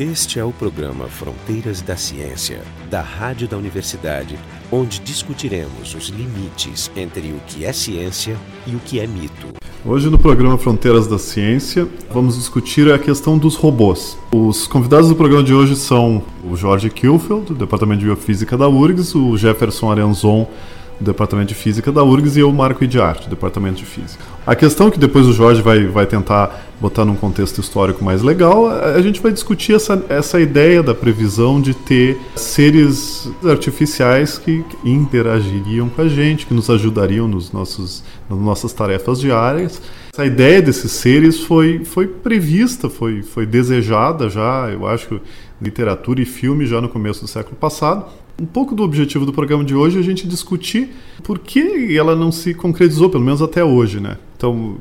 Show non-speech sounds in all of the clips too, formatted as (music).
Este é o programa Fronteiras da Ciência, da Rádio da Universidade, onde discutiremos os limites entre o que é ciência e o que é mito. Hoje no programa Fronteiras da Ciência vamos discutir a questão dos robôs. Os convidados do programa de hoje são o Jorge Kilfeld, do Departamento de Biofísica da URGS, o Jefferson Arenzon, Departamento de Física da URGS, e eu, Marco Idiarte, do Departamento de Física. A questão que depois o Jorge vai, vai tentar botar num contexto histórico mais legal, a gente vai discutir essa, essa ideia da previsão de ter seres artificiais que interagiriam com a gente, que nos ajudariam nos nossos, nas nossas tarefas diárias. Essa ideia desses seres foi, foi prevista, foi, foi desejada já, eu acho, literatura e filme já no começo do século passado um pouco do objetivo do programa de hoje é a gente discutir por que ela não se concretizou, pelo menos até hoje, né? Então,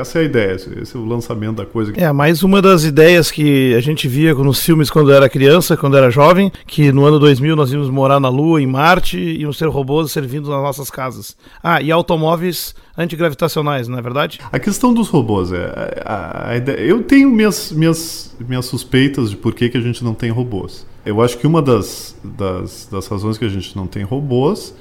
essa é a ideia, esse é o lançamento da coisa. É, mais uma das ideias que a gente via nos filmes quando era criança, quando era jovem, que no ano 2000 nós íamos morar na Lua, em Marte, e iam ser robôs servindo nas nossas casas. Ah, e automóveis antigravitacionais, não é verdade? A questão dos robôs, é, a, a ideia, eu tenho minhas, minhas, minhas suspeitas de por que, que a gente não tem robôs. Eu acho que uma das, das, das razões que a gente não tem robôs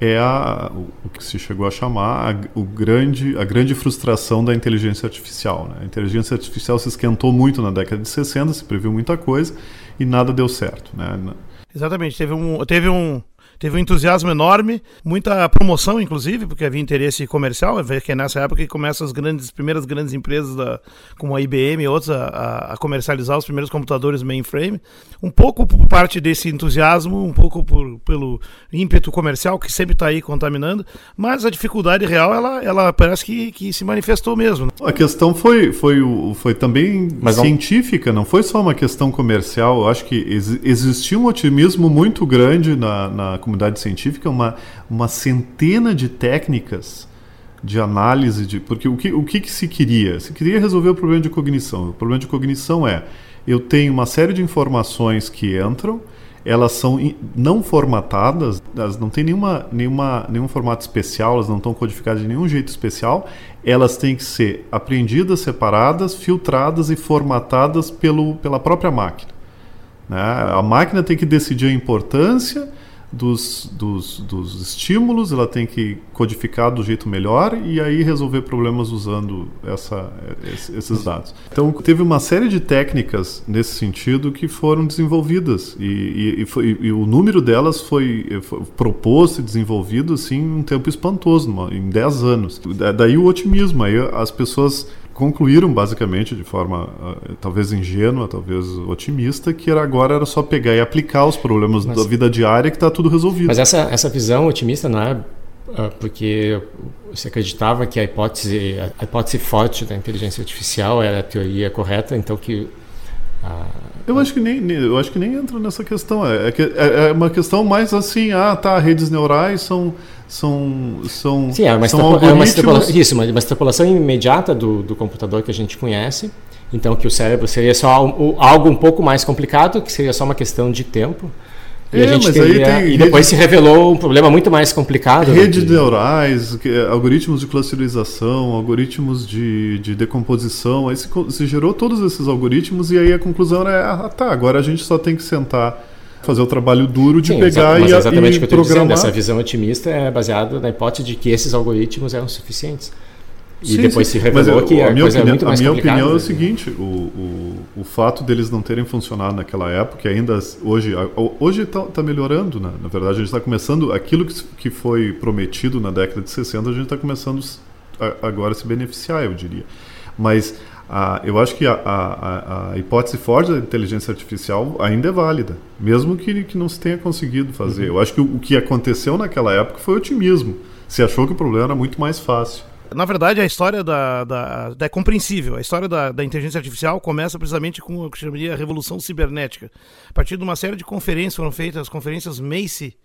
é a, o que se chegou a chamar a, o grande, a grande frustração da inteligência artificial. Né? A inteligência artificial se esquentou muito na década de 60, se previu muita coisa e nada deu certo. Né? Exatamente, teve um, teve um, teve um entusiasmo enorme, muita promoção, inclusive, porque havia interesse comercial. Que é nessa época que começam as grandes, primeiras grandes empresas, da, como a IBM e outras, a, a, comercializar os primeiros computadores mainframe. Um pouco por parte desse entusiasmo, um pouco por, pelo ímpeto comercial, que sempre está aí contaminando, mas a dificuldade real, ela, ela parece que, que se manifestou mesmo. Né? A questão foi, foi, foi também mas científica, não... não foi só uma questão comercial. Eu acho que ex, existia um otimismo muito grande na, na comunidade científica uma, uma centena de técnicas de análise de porque o que, o que, que se queria se queria resolver o problema de cognição o problema de cognição é eu tenho uma série de informações que entram elas são não formatadas, elas não têm nenhuma, nenhuma, nenhum formato especial, elas não estão codificadas de nenhum jeito especial, elas têm que ser apreendidas, separadas, filtradas e formatadas pelo, pela própria máquina. Né? A máquina tem que decidir a importância dos, dos, dos estímulos, ela tem que codificar do jeito melhor e aí resolver problemas usando essa, esses dados. Então, teve uma série de técnicas nesse sentido que foram desenvolvidas e, e, e, foi, e o número delas foi, foi, proposto e desenvolvido assim, em um tempo espantoso, em 10 anos. Daí o otimismo, aí as pessoas concluíram basicamente de forma uh, talvez ingênua, talvez otimista, que era agora era só pegar e aplicar os problemas mas, da vida diária que está tudo resolvido. Mas essa, essa visão otimista não é uh, porque você acreditava que a hipótese a hipótese forte da inteligência artificial era a teoria correta, então que uh, eu acho que nem, eu acho que nem entra nessa questão. É, é, é, é uma questão mais assim, ah, tá, redes neurais são são são Sim, é uma, são é uma extrapolação, isso, uma, uma extrapolação imediata do, do computador que a gente conhece. Então que o cérebro seria só algo um pouco mais complicado, que seria só uma questão de tempo. E, é, a gente teria, e depois rede, se revelou um problema muito mais complicado. Redes que... neurais, algoritmos de clusterização, algoritmos de, de decomposição. Aí se, se, gerou todos esses algoritmos e aí a conclusão era: ah, tá, agora a gente só tem que sentar fazer o trabalho duro de Sim, pegar mas e, exatamente e o que eu programar. Dizendo, essa visão otimista é baseada na hipótese de que esses algoritmos eram suficientes. E sim, depois sim. se revelou Mas, que a, a minha opinião, é A minha opinião é o seguinte, o, o, o fato deles não terem funcionado naquela época, ainda hoje hoje está tá melhorando, né? na verdade a gente está começando, aquilo que, que foi prometido na década de 60, a gente está começando a, agora a se beneficiar, eu diria. Mas ah, eu acho que a, a, a, hipótese forte da inteligência artificial ainda é válida, mesmo que, que não se tenha conseguido fazer. Uhum. Eu acho que o, o, que aconteceu naquela época foi otimismo. Se achou que o problema era muito mais fácil. Na verdade, a história da, da, da é compreensível. A história da, da, inteligência artificial começa precisamente com o que chamaria a revolução cibernética. A partir de uma série de conferências foram feitas, as conferências Macy,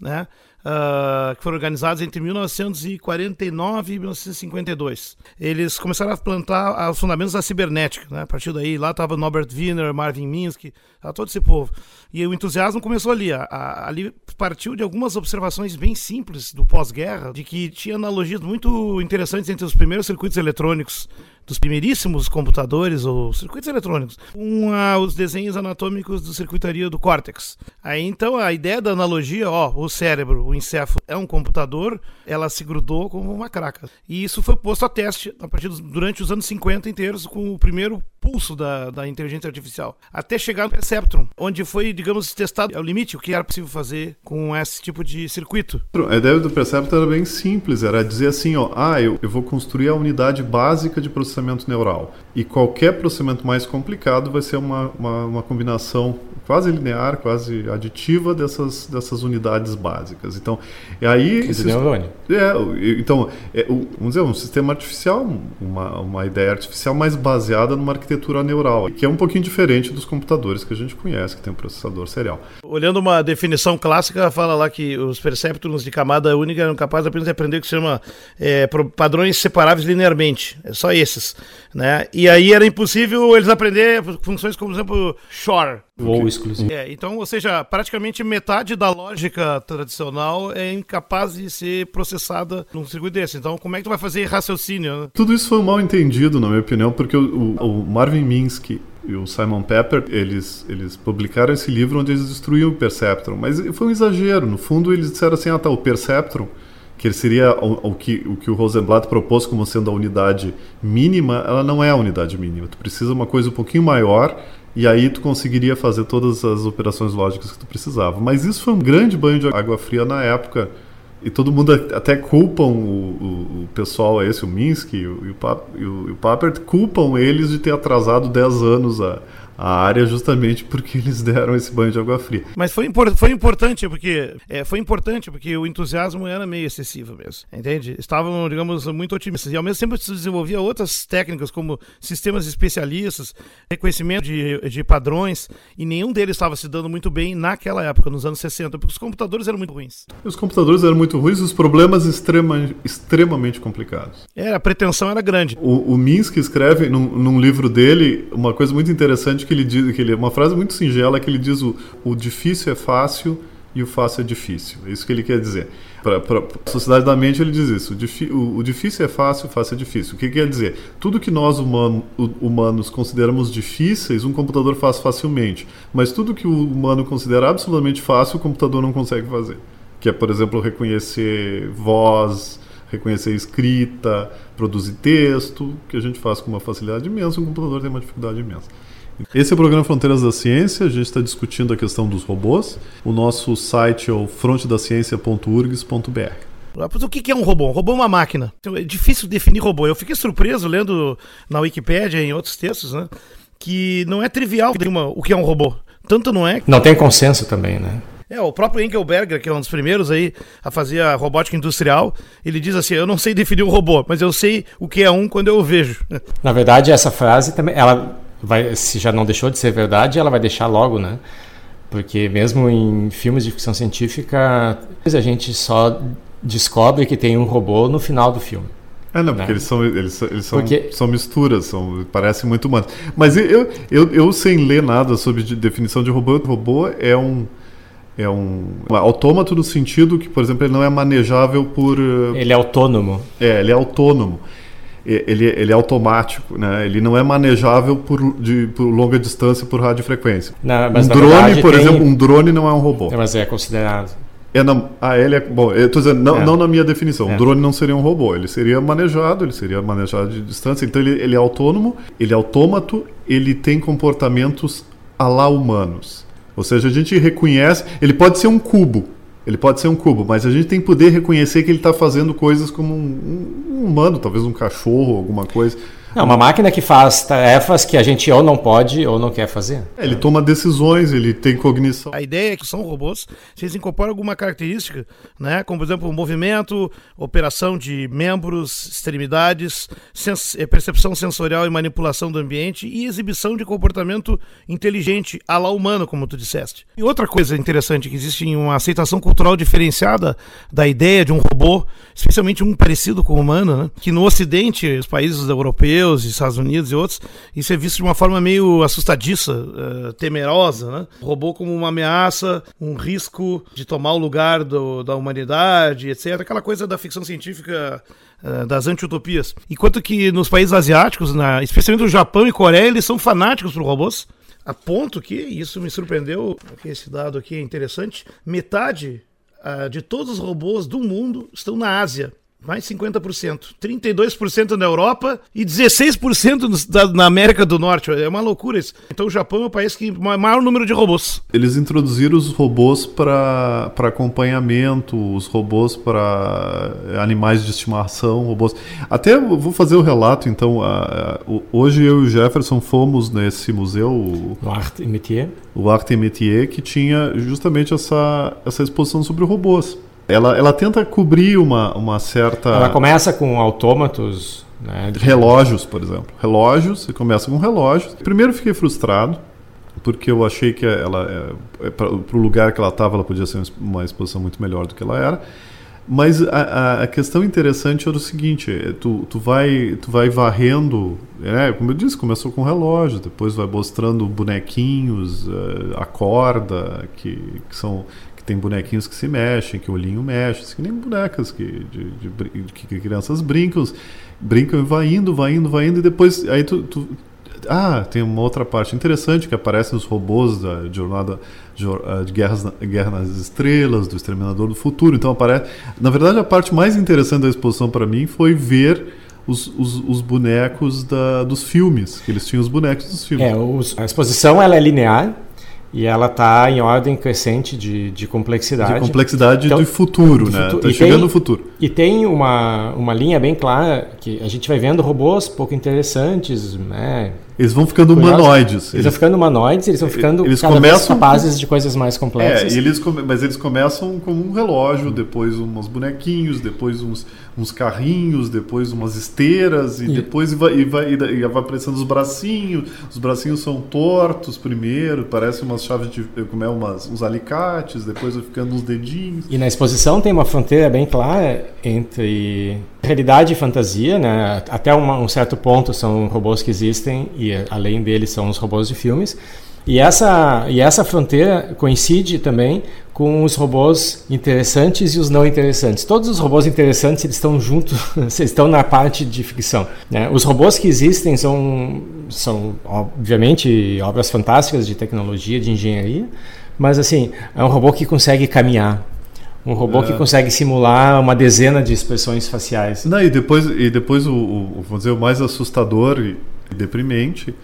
né? Uh, que foram organizados entre 1949 e 1952. Eles começaram a plantar os fundamentos da cibernética. Né? A partir daí, lá estava Norbert Wiener, Marvin Minsky, todo esse povo. E o entusiasmo começou ali. A, a, ali partiu de algumas observações bem simples do pós-guerra, de que tinha analogias muito interessantes entre os primeiros circuitos eletrônicos dos primeiríssimos computadores ou circuitos eletrônicos, com ah, os desenhos anatômicos do circuitaria do córtex. Aí então a ideia da analogia, ó, o cérebro, o encéfalo é um computador, ela se grudou como uma craca. E isso foi posto a teste a partir dos, durante os anos 50 inteiros com o primeiro pulso da, da inteligência artificial, até chegar no Perceptron, onde foi, digamos, testado ao limite o que era possível fazer com esse tipo de circuito. A ideia do Perceptron era bem simples, era dizer assim, ó, ah, eu, eu vou construir a unidade básica de processamento neural. E qualquer processamento mais complicado vai ser uma, uma, uma combinação quase linear, quase aditiva dessas, dessas unidades básicas. Então, e aí... Esse neurônio. É, então, é, vamos dizer, um sistema artificial, uma, uma ideia artificial mais baseada numa arquitetura neural, que é um pouquinho diferente dos computadores que a gente conhece, que tem um processador serial. Olhando uma definição clássica, fala lá que os perceptrons de camada única eram capazes apenas de aprender o que se chama é, padrões separáveis linearmente. É só esses. Né? E aí era impossível eles aprender funções como, por exemplo, shore. Ou exclusivo. É, então, ou seja, praticamente metade da lógica tradicional é incapaz de ser processada num circuito desse. Então, como é que tu vai fazer raciocínio? Né? Tudo isso foi mal entendido, na minha opinião, porque o, o, o Marvin Minsky e o Simon Pepper, eles, eles publicaram esse livro onde eles destruíam o Perceptron. Mas foi um exagero. No fundo, eles disseram assim, ah tá, o Perceptron que seria o, o, que, o que o Rosenblatt propôs como sendo a unidade mínima, ela não é a unidade mínima. Tu precisa uma coisa um pouquinho maior e aí tu conseguiria fazer todas as operações lógicas que tu precisava. Mas isso foi um grande banho de água fria na época. E todo mundo até culpam o, o, o pessoal esse, o Minsky e o, e o Papert, culpam eles de ter atrasado 10 anos a, a área justamente porque eles deram esse banho de água fria. Mas foi, impor foi importante porque é, foi importante porque o entusiasmo era meio excessivo mesmo, entende? Estavam, digamos, muito otimistas e ao mesmo tempo se desenvolvia outras técnicas como sistemas especialistas, reconhecimento de, de padrões e nenhum deles estava se dando muito bem naquela época, nos anos 60, porque os computadores eram muito ruins. Os computadores eram muito ruins, os problemas extrema, extremamente complicados. É, a pretensão era grande. O, o Minsky escreve num, num livro dele uma coisa muito interessante que ele diz, que ele, uma frase muito singela que ele diz o, o difícil é fácil e o fácil é difícil. É isso que ele quer dizer. Para a sociedade da mente ele diz isso. O, o, difícil é fácil, o fácil é difícil. O que quer dizer? Tudo que nós humano, humanos consideramos difíceis, um computador faz facilmente. Mas tudo que o humano considera absolutamente fácil, o computador não consegue fazer. Que é, por exemplo, reconhecer voz, reconhecer escrita, produzir texto, que a gente faz com uma facilidade imensa, o computador tem uma dificuldade imensa. Esse é o programa Fronteiras da Ciência. A gente está discutindo a questão dos robôs. O nosso site é o frontedaciencia.urgs.br. O que é um robô? Um robô é uma máquina. Então, é difícil definir robô. Eu fiquei surpreso lendo na Wikipédia e em outros textos, né? Que não é trivial o que é um robô. Tanto não é. Não tem consenso também, né? É, o próprio Engelberger, que é um dos primeiros aí a fazer a robótica industrial, ele diz assim: Eu não sei definir um robô, mas eu sei o que é um quando eu o vejo. Na verdade, essa frase também, ela vai, se já não deixou de ser verdade, ela vai deixar logo, né? Porque mesmo em filmes de ficção científica, a gente só descobre que tem um robô no final do filme. É, não, porque né? eles são, eles, eles são, porque... são misturas, são, parecem muito humanos. Mas eu, eu, eu, sem ler nada sobre definição de robô, robô é um, é um, um autômato no sentido que, por exemplo, ele não é manejável por... Ele é autônomo. É, ele é autônomo ele, ele é automático, né? Ele não é manejável por, de, por longa distância por radiofrequência. Não, um drone, verdade, por tem... exemplo, um drone não é um robô. É, mas é considerado. É na, ah, ele é. Bom, eu tô dizendo, não, é. não na minha definição. É. Um drone não seria um robô. Ele seria manejado, ele seria manejado de distância. Então ele, ele é autônomo, ele é autômato, ele tem comportamentos a lá humanos. Ou seja, a gente reconhece. Ele pode ser um cubo, ele pode ser um cubo, mas a gente tem que poder reconhecer que ele está fazendo coisas como um, um, humano, talvez um cachorro, alguma coisa. É uma máquina que faz tarefas que a gente ou não pode ou não quer fazer. É, ele toma decisões, ele tem cognição. A ideia é que são robôs, se eles incorporam alguma característica, né, como por exemplo movimento, operação de membros, extremidades, sens eh, percepção sensorial e manipulação do ambiente e exibição de comportamento inteligente à la humano, como tu disseste. E outra coisa interessante que existe em uma aceitação cultural diferenciada da ideia de um robô, especialmente um parecido com o humano, né, que no Ocidente, os países europeus europeus, Estados Unidos e outros, isso é visto de uma forma meio assustadiça, uh, temerosa, né? Robô como uma ameaça, um risco de tomar o lugar do, da humanidade, etc. Aquela coisa da ficção científica uh, das anti-utopias. Enquanto que nos países asiáticos, na, especialmente no Japão e Coreia, eles são fanáticos por robôs. A ponto que, isso me surpreendeu, esse dado aqui é interessante, metade uh, de todos os robôs do mundo estão na Ásia mais 50%. 32% na Europa e 16% na América do Norte. É uma loucura isso. Então o Japão é o país que maior número de robôs. Eles introduziram os robôs para acompanhamento, os robôs para animais de estimação, robôs. Até vou fazer o relato, então. hoje eu e o Jefferson fomos nesse museu. O Art et Métier. O Art et Métier, que tinha justamente essa, essa exposição sobre robôs. Ela, ela tenta cobrir uma, uma certa. Ela começa com autômatos. Né, de... Relógios, por exemplo. Relógios, você começa com relógios. Primeiro fiquei frustrado, porque eu achei que ela, é, é para o lugar que ela estava, ela podia ser uma exposição muito melhor do que ela era. Mas a, a, questão interessante era o seguinte: é, tu, tu, vai, tu vai varrendo, é, como eu disse, começou com relógio, depois vai mostrando bonequinhos, a corda, que, que são tem bonequinhos que se mexem, que o olhinho mexe, assim, que nem bonecas que, de, de, de, que crianças brincam, brincam e vai indo, vai indo, vai indo, e depois aí tu, tu ah, tem uma outra parte interessante que aparecem os robôs da jornada ah, de guerras, Guerra nas Estrelas, do Exterminador do Futuro. Então aparece. Na verdade, a parte mais interessante da exposição para mim foi ver os, os, os bonecos da, dos filmes. Que eles tinham os bonecos dos filmes. É, os, a exposição ela é linear. E ela está em ordem crescente de, de complexidade. De complexidade então, do futuro, né? Está chegando tem, no futuro. E tem uma, uma linha bem clara que a gente vai vendo robôs pouco interessantes, né? Eles vão ficando humanoides. Eles, eles, vão ficando humanoides, eles vão ficando eles cada começam, capazes de coisas mais complexas. É, eles, mas eles começam como um relógio, depois uns bonequinhos, depois uns, uns carrinhos, depois umas esteiras, e, e depois vai, e vai, e vai aparecendo os bracinhos. Os bracinhos são tortos primeiro, parecem umas chaves de. como é, umas, uns alicates, depois vai ficando uns dedinhos. E na exposição tem uma fronteira bem clara entre realidade e fantasia, né? Até uma, um certo ponto são robôs que existem e além deles são os robôs de filmes. E essa, e essa fronteira coincide também com os robôs interessantes e os não interessantes. Todos os robôs interessantes eles estão juntos, (laughs) estão na parte de ficção. Né? Os robôs que existem são, são, obviamente, obras fantásticas de tecnologia, de engenharia, mas assim, é um robô que consegue caminhar, um robô é. que consegue simular uma dezena de expressões faciais. Não, e depois, e depois o, o, vamos dizer, o mais assustador e deprimente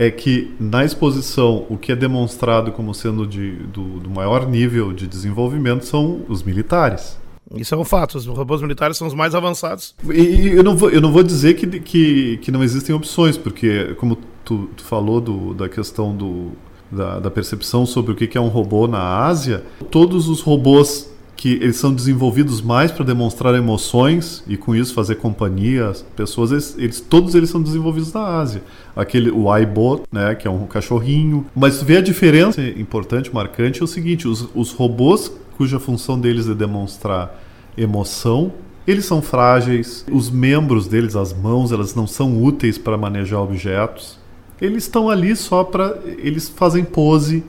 é que na exposição o que é demonstrado como sendo de, do, do maior nível de desenvolvimento são os militares. Isso é um fato, os robôs militares são os mais avançados. E, eu não vou, eu não vou dizer que, que, que não existem opções, porque como tu, tu falou do, da questão do, da, da percepção sobre o que é um robô na Ásia, todos os robôs que eles são desenvolvidos mais para demonstrar emoções e com isso fazer companhia pessoas, eles, eles, todos eles são desenvolvidos na Ásia. Aquele o iBot, né, que é um cachorrinho, mas vê a diferença importante, marcante é o seguinte, os, os robôs cuja função deles é demonstrar emoção, eles são frágeis, os membros deles, as mãos, elas não são úteis para manejar objetos. Eles estão ali só para eles fazem pose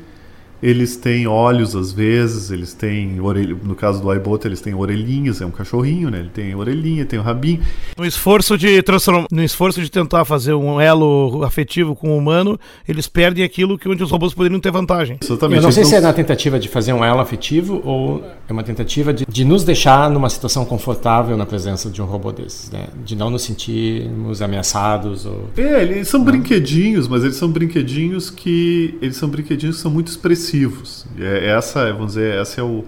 eles têm olhos às vezes, eles têm orelha, no caso do iBot, eles têm orelhinhas, é um cachorrinho, né? Ele tem orelhinha, tem o um rabinho. No esforço de transformar, no esforço de tentar fazer um elo afetivo com o humano, eles perdem aquilo que onde os robôs poderiam ter vantagem. Exatamente. Eu não sei se é na tentativa de fazer um elo afetivo ou é uma tentativa de, de nos deixar numa situação confortável na presença de um robô desses, né? De não nos sentirmos ameaçados ou É, eles são brinquedinhos, mas eles são brinquedinhos que eles são brinquedinhos que são muito expressivos agressivos. É, essa, vamos dizer, essa é o,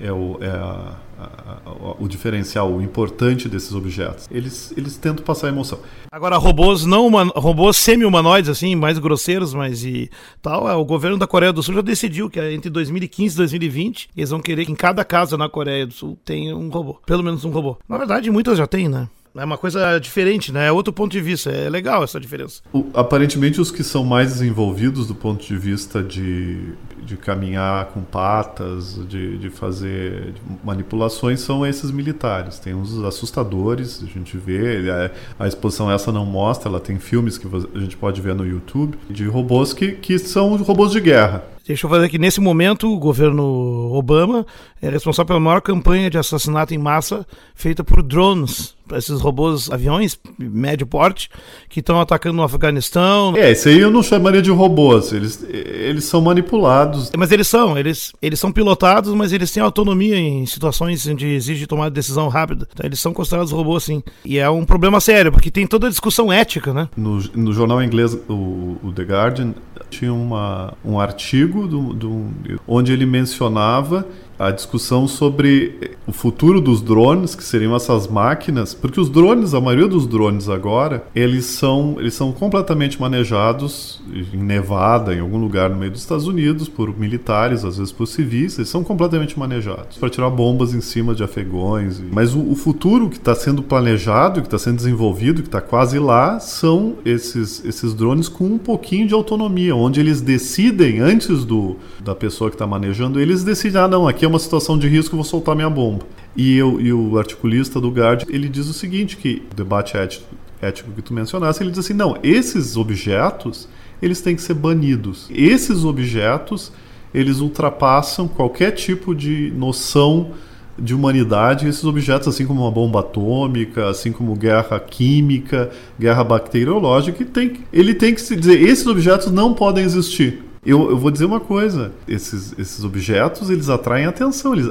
é o, é a, a, o diferencial, o importante desses objetos. Eles, eles tentam passar emoção. Agora, robôs não robôs semi-humanoides, assim, mais grosseiros, mas e tal, é, o governo da Coreia do Sul já decidiu que entre 2015 e 2020 eles vão querer que em cada casa na Coreia do Sul tenha um robô. Pelo menos um robô. Na verdade, muitas já tem, né? É uma coisa diferente, né? É outro ponto de vista. É legal essa diferença. O, aparentemente, os que são mais desenvolvidos do ponto de vista de, de caminhar com patas, de, de fazer manipulações, são esses militares. Tem uns assustadores, a gente vê, a, a exposição essa não mostra, ela tem filmes que a gente pode ver no YouTube, de robôs que, que são robôs de guerra. Deixa eu fazer que nesse momento o governo Obama é responsável pela maior campanha de assassinato em massa feita por drones, esses robôs aviões médio porte que estão atacando no Afeganistão. É, isso aí eu não chamaria de robôs, eles, eles são manipulados. Mas eles são, eles, eles são pilotados, mas eles têm autonomia em situações onde exige tomar decisão rápida. Então, eles são considerados robôs sim. E é um problema sério, porque tem toda a discussão ética, né? No, no jornal inglês, o, o The Guardian, tinha uma, um artigo do, do, onde ele mencionava a discussão sobre o futuro dos drones, que seriam essas máquinas, porque os drones, a maioria dos drones agora, eles são, eles são completamente manejados em Nevada, em algum lugar no meio dos Estados Unidos, por militares, às vezes por civis, eles são completamente manejados para tirar bombas em cima de afegões. Mas o, o futuro que está sendo planejado, que está sendo desenvolvido, que está quase lá, são esses, esses drones com um pouquinho de autonomia, onde eles decidem, antes do, da pessoa que está manejando, eles decidem, ah não, aqui é uma situação de risco, vou soltar minha bomba. E, eu, e o articulista do Guard, ele diz o seguinte, que o debate ético, ético que tu mencionaste, ele diz assim, não, esses objetos, eles têm que ser banidos. Esses objetos, eles ultrapassam qualquer tipo de noção de humanidade, esses objetos, assim como uma bomba atômica, assim como guerra química, guerra bacteriológica, tem, ele tem que se dizer, esses objetos não podem existir. Eu, eu, vou dizer uma coisa: esses, esses objetos eles atraem atenção, eles,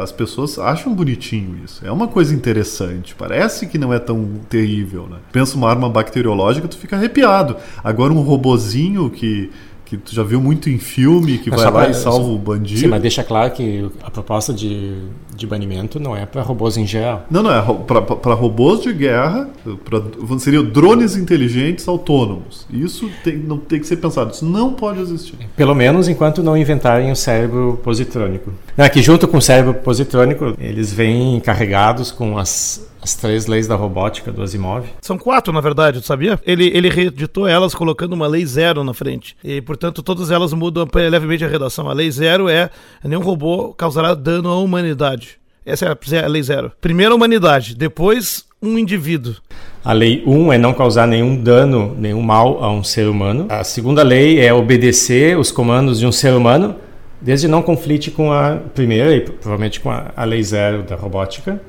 as pessoas acham bonitinho isso. É uma coisa interessante. Parece que não é tão terrível, né? Pensa uma arma bacteriológica, tu fica arrepiado. Agora um robozinho que que tu já viu muito em filme, que mas vai lá e salva o bandido. Sim, mas deixa claro que a proposta de, de banimento não é para robôs em geral. Não, não, é para robôs de guerra, pra, seriam drones inteligentes autônomos. Isso tem, não tem que ser pensado, isso não pode existir. Pelo menos enquanto não inventarem o cérebro positrônico. Não, que junto com o cérebro positrônico, eles vêm carregados com as as três leis da robótica do Asimov. São quatro, na verdade, tu sabia? Ele, ele reeditou elas colocando uma lei zero na frente. E, portanto, todas elas mudam levemente a redação. A lei zero é nenhum robô causará dano à humanidade. Essa é a lei zero. Primeiro a humanidade, depois um indivíduo. A lei 1 um é não causar nenhum dano, nenhum mal a um ser humano. A segunda lei é obedecer os comandos de um ser humano, desde não conflite com a primeira e provavelmente com a, a lei zero da robótica.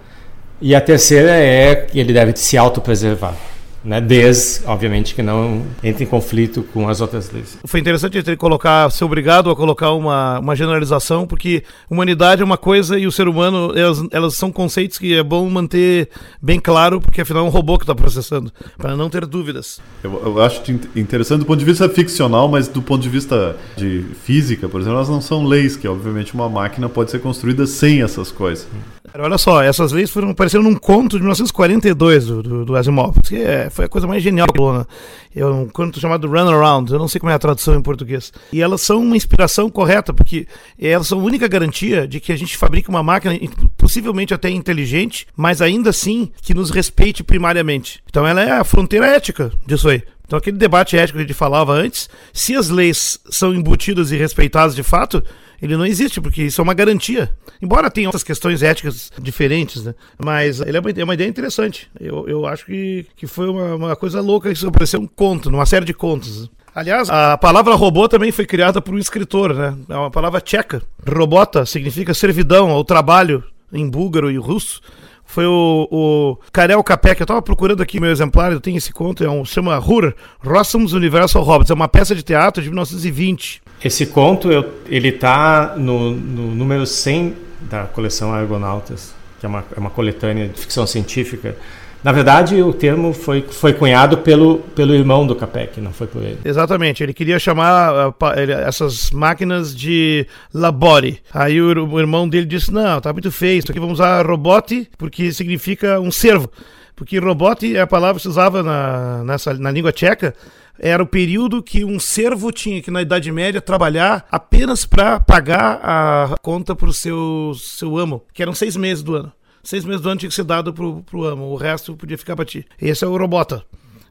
E a terceira é que ele deve se autopreservar. Né, desde, obviamente, que não entre em conflito com as outras leis. Foi interessante ele colocar, ser obrigado a colocar uma, uma generalização, porque humanidade é uma coisa e o ser humano, elas, elas são conceitos que é bom manter bem claro, porque afinal é um robô que está processando, para não ter dúvidas. Eu, eu, acho interessante do ponto de vista ficcional, mas do ponto de vista de física, por exemplo, elas não são leis, que obviamente uma máquina pode ser construída sem essas coisas. Olha só, essas leis foram apareceram num conto de 1942 do, do, do Asimov, que é, foi a coisa mais genial do né? É um conto chamado Run Around, eu não sei como é a tradução em português. E elas são uma inspiração correta, porque elas são a única garantia de que a gente fabrica uma máquina possivelmente até inteligente, mas ainda assim que nos respeite primariamente. Então ela é a fronteira ética disso aí. Então, aquele debate ético que a gente falava antes, se as leis são embutidas e respeitadas de fato, ele não existe, porque isso é uma garantia. Embora tenha outras questões éticas diferentes, né? Mas ele é uma, é uma ideia interessante. Eu, eu acho que, que foi uma, uma coisa louca isso apareceu um conto, numa série de contos. Aliás, a palavra robô também foi criada por um escritor, né? É uma palavra tcheca. Robota significa servidão ou trabalho em búlgaro e russo foi o, o Karel Capek. Eu estava procurando aqui meu exemplar, eu tenho esse conto, é um, chama Hur, Rossum's Universal Robots. É uma peça de teatro de 1920. Esse conto, eu, ele está no, no número 100 da coleção Argonautas, que é uma, é uma coletânea de ficção científica. Na verdade, o termo foi, foi cunhado pelo, pelo irmão do Capek, não foi por ele. Exatamente, ele queria chamar essas máquinas de labore. Aí o irmão dele disse: Não, tá muito feio, isso aqui vamos usar robote, porque significa um servo. Porque robote é a palavra que se usava na, nessa, na língua tcheca era o período que um servo tinha que na Idade Média trabalhar apenas para pagar a conta para o seu, seu amo, que eram seis meses do ano. Seis meses do ano tinha que ser dado pro, pro amo, o resto podia ficar para ti. Esse é o robota.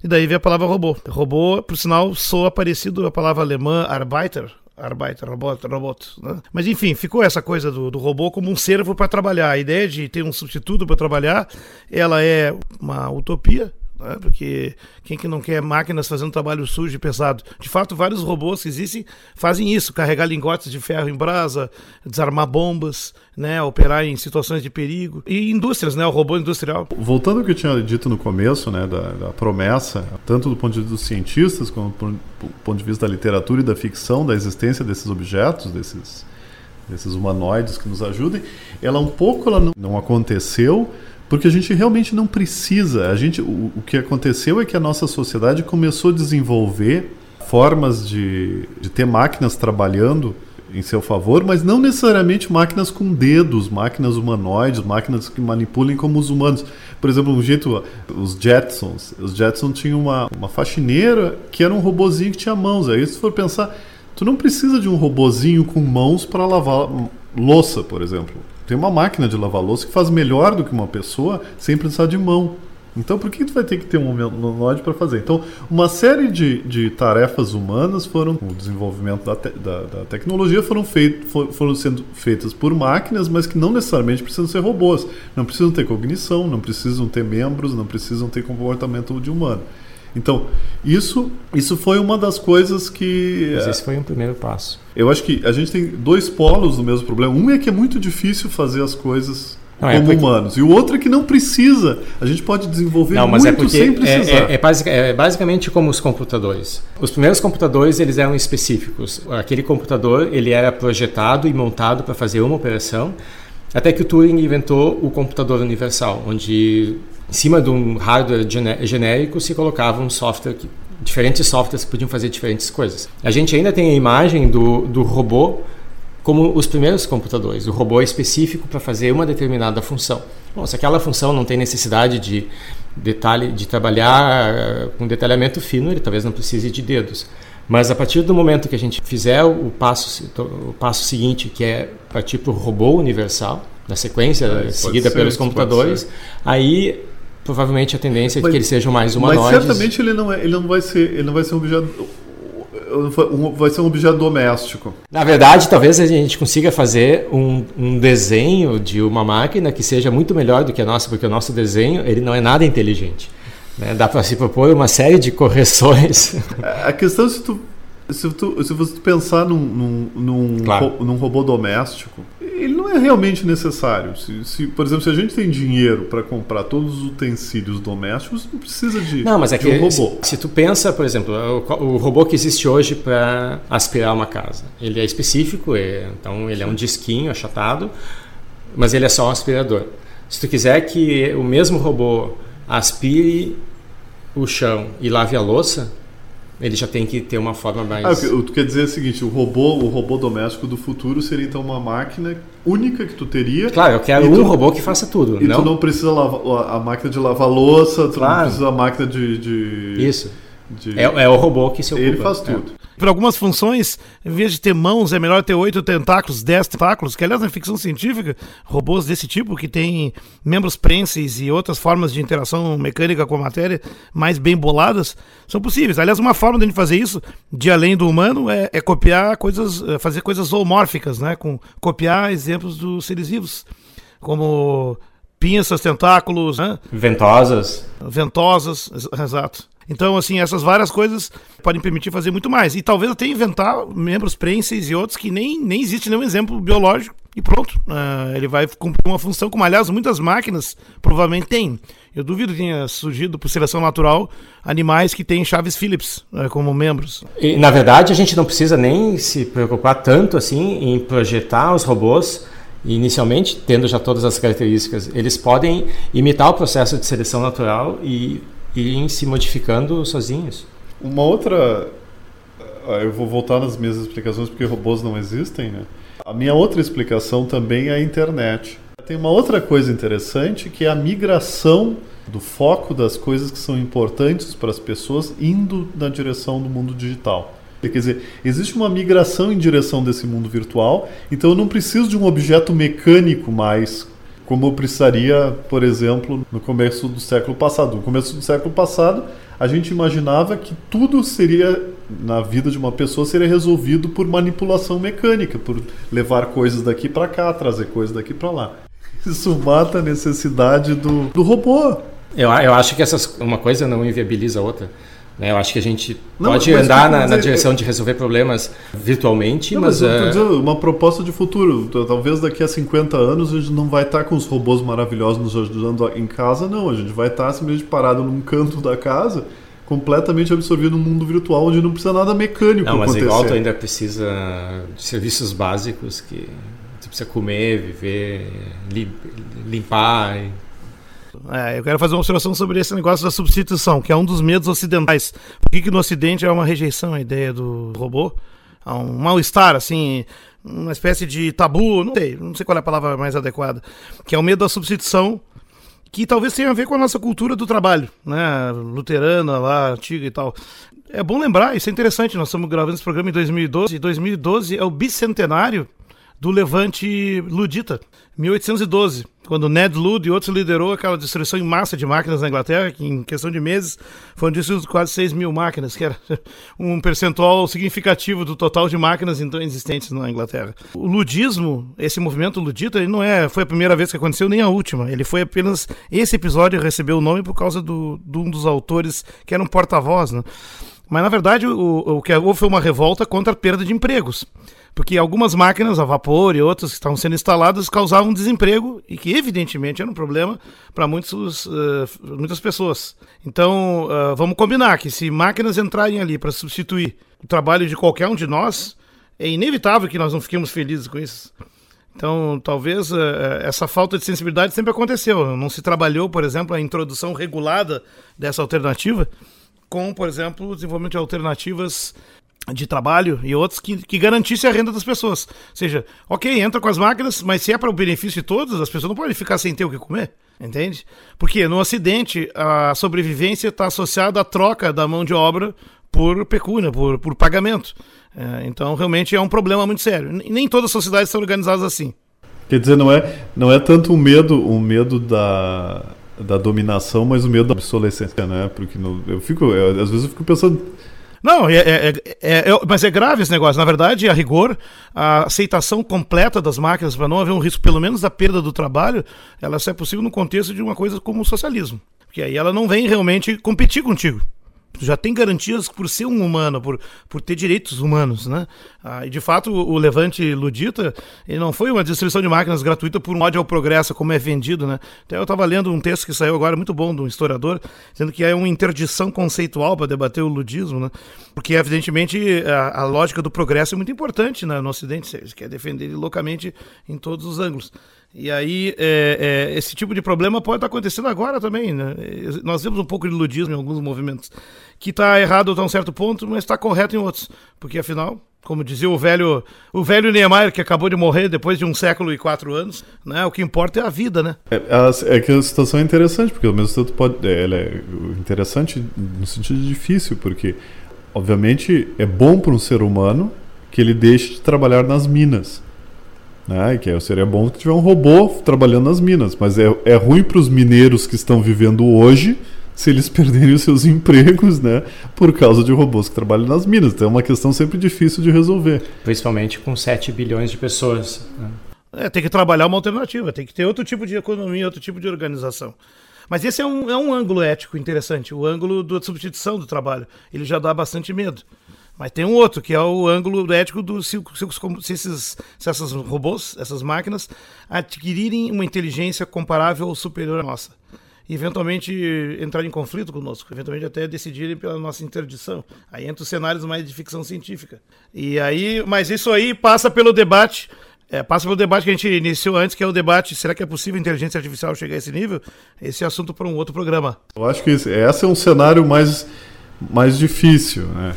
E daí vem a palavra robô. Robô, por sinal, soa parecido a palavra alemã Arbeiter, Arbeit, robot, robot. Né? Mas enfim, ficou essa coisa do, do robô como um servo para trabalhar. A ideia de ter um substituto para trabalhar, ela é uma utopia, né? porque quem que não quer máquinas fazendo trabalho sujo e pesado? De fato, vários robôs que existem fazem isso, carregar lingotes de ferro em brasa, desarmar bombas, né? operar em situações de perigo. E indústrias, né? o robô industrial. Voltando ao que eu tinha dito no começo, né? da, da promessa, tanto do ponto de vista dos cientistas, como do ponto de vista da literatura e da ficção, da existência desses objetos, desses, desses humanoides que nos ajudem, ela um pouco ela não aconteceu porque a gente realmente não precisa. A gente, o, o que aconteceu é que a nossa sociedade começou a desenvolver formas de, de ter máquinas trabalhando em seu favor, mas não necessariamente máquinas com dedos, máquinas humanoides, máquinas que manipulem como os humanos. Por exemplo, um jeito, os Jetsons. Os Jetsons tinham uma, uma faxineira que era um robozinho que tinha mãos. Aí, se for pensar, tu não precisa de um robozinho com mãos para lavar louça, por exemplo. Tem uma máquina de lavar louça que faz melhor do que uma pessoa sem precisar de mão. Então, por que tu vai ter que ter um humanoide para fazer? Então, uma série de, de tarefas humanas foram, o desenvolvimento da, te, da, da tecnologia foram, feit, for, foram sendo feitas por máquinas, mas que não necessariamente precisam ser robôs. Não precisam ter cognição, não precisam ter membros, não precisam ter comportamento de humano. Então, isso, isso foi uma das coisas que. Mas esse foi um primeiro passo. Eu acho que a gente tem dois polos do mesmo problema. Um é que é muito difícil fazer as coisas não, é como é porque... humanos. E o outro é que não precisa. A gente pode desenvolver não, mas é muito é sem precisar. É, é, basic, é, basicamente como os computadores. Os primeiros computadores eles eram específicos. Aquele computador ele era projetado e montado para fazer uma operação. Até que o Turing inventou o computador universal, onde em cima de um hardware genérico se colocava um software que diferentes softwares podiam fazer diferentes coisas. A gente ainda tem a imagem do, do robô como os primeiros computadores. O robô é específico para fazer uma determinada função. Bom, se aquela função não tem necessidade de detalhe de trabalhar eh, com detalhamento fino, ele talvez não precise de dedos. Mas a partir do momento que a gente fizer o passo, o passo seguinte, que é partir para o robô universal, na sequência é, seguida ser, pelos computadores, aí provavelmente a tendência mas, é que eles sejam mais humanoides. Mas certamente ele não, é, ele não vai ser, ele não vai ser um objeto vai ser um objeto doméstico. Na verdade, talvez a gente consiga fazer um, um, desenho de uma máquina que seja muito melhor do que a nossa, porque o nosso desenho ele não é nada inteligente. Né? Dá para se propor uma série de correções. A questão é se tu se, tu, se você pensar num, num, num, claro. ro, num robô doméstico, ele não é realmente necessário. Se, se, por exemplo, se a gente tem dinheiro para comprar todos os utensílios domésticos, não precisa de, não, mas é que, um robô. Se, se, tu pensa, por exemplo, o, o robô que existe hoje para aspirar uma casa, ele é específico, é, então ele é um disquinho achatado, mas ele é só um aspirador. Se tu quiser que o mesmo robô aspire o chão e lave a louça, ele já tem que ter uma forma mais. Ah, tu quer dizer o seguinte: o robô, o robô doméstico do futuro seria então uma máquina única que tu teria. Claro, eu quero um tu, robô que faça tudo. E não? tu não precisa lavar a máquina de lavar louça, tu claro. não precisa a máquina de. de Isso. De... É, é, o robô que se ocupa. Ele faz tudo. É. Para algumas funções, em vez de ter mãos, é melhor ter oito tentáculos, dez tentáculos, que aliás na ficção científica, robôs desse tipo, que têm membros prenses e outras formas de interação mecânica com a matéria mais bem boladas, são possíveis. Aliás, uma forma de a gente fazer isso, de além do humano, é, é copiar coisas, é fazer coisas zoomórficas, né? Com, copiar exemplos dos seres vivos, como pinças, tentáculos, né? ventosas. Ventosas, exato. Então, assim, essas várias coisas podem permitir fazer muito mais. E talvez até inventar membros prenses e outros que nem, nem existe nenhum exemplo biológico e pronto. Uh, ele vai cumprir uma função, como aliás muitas máquinas provavelmente têm. Eu duvido que tenha surgido por seleção natural animais que têm chaves Phillips uh, como membros. E, na verdade, a gente não precisa nem se preocupar tanto assim em projetar os robôs inicialmente, tendo já todas as características. Eles podem imitar o processo de seleção natural e irem se modificando sozinhos. Uma outra. Ah, eu vou voltar nas minhas explicações porque robôs não existem, né? A minha outra explicação também é a internet. Tem uma outra coisa interessante que é a migração do foco das coisas que são importantes para as pessoas indo na direção do mundo digital. Quer dizer, existe uma migração em direção desse mundo virtual, então eu não preciso de um objeto mecânico mais como precisaria, por exemplo, no começo do século passado. No começo do século passado, a gente imaginava que tudo seria na vida de uma pessoa seria resolvido por manipulação mecânica, por levar coisas daqui para cá, trazer coisas daqui para lá. Isso mata a necessidade do, do robô. Eu, eu acho que essas, uma coisa não inviabiliza a outra. Né? Eu acho que a gente não, pode andar na, na, direção de resolver problemas virtualmente, não, mas... mas é... uma proposta de futuro. Talvez daqui a 50 anos a gente não vai estar com os robôs maravilhosos nos ajudando em casa, não. A gente vai estar simplesmente parado num canto da casa completamente absorvido no mundo virtual onde não precisa nada mecânico não, mas acontecer. igual tu ainda precisa de serviços básicos que tu precisa comer, viver, limpar. É, eu quero fazer uma observação sobre esse negócio da substituição, que é um dos medos ocidentais. Por que, que no Ocidente há uma rejeição à ideia do robô? Há um mal-estar, assim, uma espécie de tabu, não sei, não sei qual é a palavra mais adequada, que é o medo da substituição que talvez tenha a ver com a nossa cultura do trabalho, né? Luterana lá, antiga e tal. É bom lembrar, isso é interessante, nós estamos gravando esse programa em 2012, e 2012 é o bicentenário do levante ludita, 1812, quando Ned Ludd e outros liderou aquela destruição em massa de máquinas na Inglaterra, que em questão de meses foram destruídas quase 6 mil máquinas, que era (laughs) um percentual significativo do total de máquinas então existentes na Inglaterra. O ludismo, esse movimento ludita, ele não é, foi a primeira vez que aconteceu, nem a última. Ele foi apenas esse episódio recebeu o nome por causa do, de um dos autores que era um porta-voz, né? Mas na verdade o, o que houve foi uma revolta contra a perda de empregos porque algumas máquinas a vapor e outras que estavam sendo instaladas causavam desemprego e que evidentemente era um problema para uh, muitas pessoas. Então uh, vamos combinar que se máquinas entrarem ali para substituir o trabalho de qualquer um de nós, é inevitável que nós não fiquemos felizes com isso. Então, talvez uh, essa falta de sensibilidade sempre aconteceu. Não se trabalhou, por exemplo, a introdução regulada dessa alternativa com, por exemplo, o desenvolvimento de alternativas de trabalho e outros que, que garantisse a renda das pessoas. Ou seja, ok, entra com as máquinas, mas se é para o benefício de todos, as pessoas não podem ficar sem ter o que comer. Entende? Porque no Ocidente a sobrevivência está associada à troca da mão de obra por pecúnia, por, por pagamento. É, então realmente é um problema muito sério. Nem todas as sociedades são organizadas assim. Quer dizer, não é, não é tanto o medo, o medo da, da dominação, mas o medo da obsolescência, né? Porque no, eu fico, eu, às vezes eu fico pensando não, é, é, é, é, mas é grave esse negócio. Na verdade, a rigor, a aceitação completa das máquinas para não haver um risco, pelo menos da perda do trabalho, ela só é possível no contexto de uma coisa como o socialismo. Porque aí ela não vem realmente competir contigo já tem garantias por ser um humano, por, por ter direitos humanos, né? Ah, e de fato o, levante ludita ele não foi uma destruição de máquinas gratuita por um ódio ao progresso, como é vendido, né? Até eu estava lendo um texto que saiu agora muito bom de um historiador, dizendo que é uma interdição conceitual para debater o ludismo, né? Porque evidentemente a, a lógica do progresso é muito importante né, no Ocidente, você quer defender ele loucamente em todos os ângulos. E aí, é, é, esse tipo de problema pode estar acontecendo agora também. Né? Nós vemos um pouco de ludismo em alguns movimentos, que está errado até um certo ponto, mas está correto em outros. Porque, afinal, como dizia o velho, o velho Niemeyer, que acabou de morrer depois de um século e quatro anos, né? o que importa é a vida. Né? É, é que a situação é interessante, porque ao mesmo tempo pode, é, ela é interessante no sentido difícil, porque, obviamente, é bom para um ser humano que ele deixe de trabalhar nas minas né? Que seria bom que tiver um robô trabalhando nas minas, mas é, é ruim para os mineiros que estão vivendo hoje se eles (laughs) perderem os seus empregos, né, por causa de robôs que trabalham nas minas. Então é uma questão sempre difícil de resolver. Principalmente com 7 bilhões de pessoas. Né? É, tem que trabalhar uma alternativa, tem que ter outro tipo de economia, outro tipo de organização. Mas esse é um, é um ângulo ético interessante, o ângulo da substituição do trabalho. Ele já dá bastante medo. Mas tem um outro, que é o ângulo ético do se, se, esses, se essas robôs, essas máquinas, adquirirem uma inteligência comparável ou superior à nossa. E eventualmente entrar em conflito conosco, eventualmente até decidirem pela nossa interdição. Aí entra os cenários mais de ficção científica. E aí, mas isso aí passa pelo debate é, passa pelo debate que a gente iniciou antes, que é o debate: será que é possível a inteligência artificial chegar a esse nível? Esse é assunto para um outro programa. Eu acho que esse, é um cenário mais, mais difícil. Né?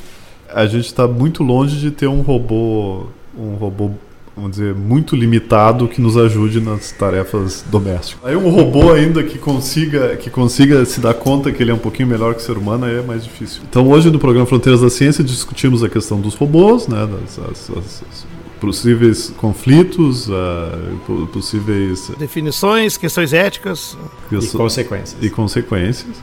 A gente está muito longe de ter um robô, um robô, vamos dizer, muito limitado que nos ajude nas tarefas domésticas. Aí um robô ainda que consiga, que consiga se dar conta que ele é um pouquinho melhor que o ser humano é mais difícil. Então hoje no programa Fronteiras da Ciência discutimos a questão dos robôs, né, das, as, as, as possíveis conflitos, uh, possíveis definições, questões éticas e consequências. E consequências.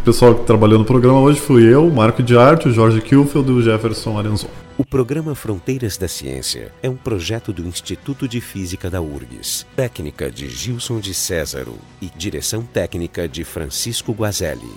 O pessoal que trabalhou no programa hoje fui eu, Marco de Arte, o Jorge Kilfeld e o Jefferson Arenzon. O programa Fronteiras da Ciência é um projeto do Instituto de Física da URGS, técnica de Gilson de Césaro e direção técnica de Francisco Guazelli.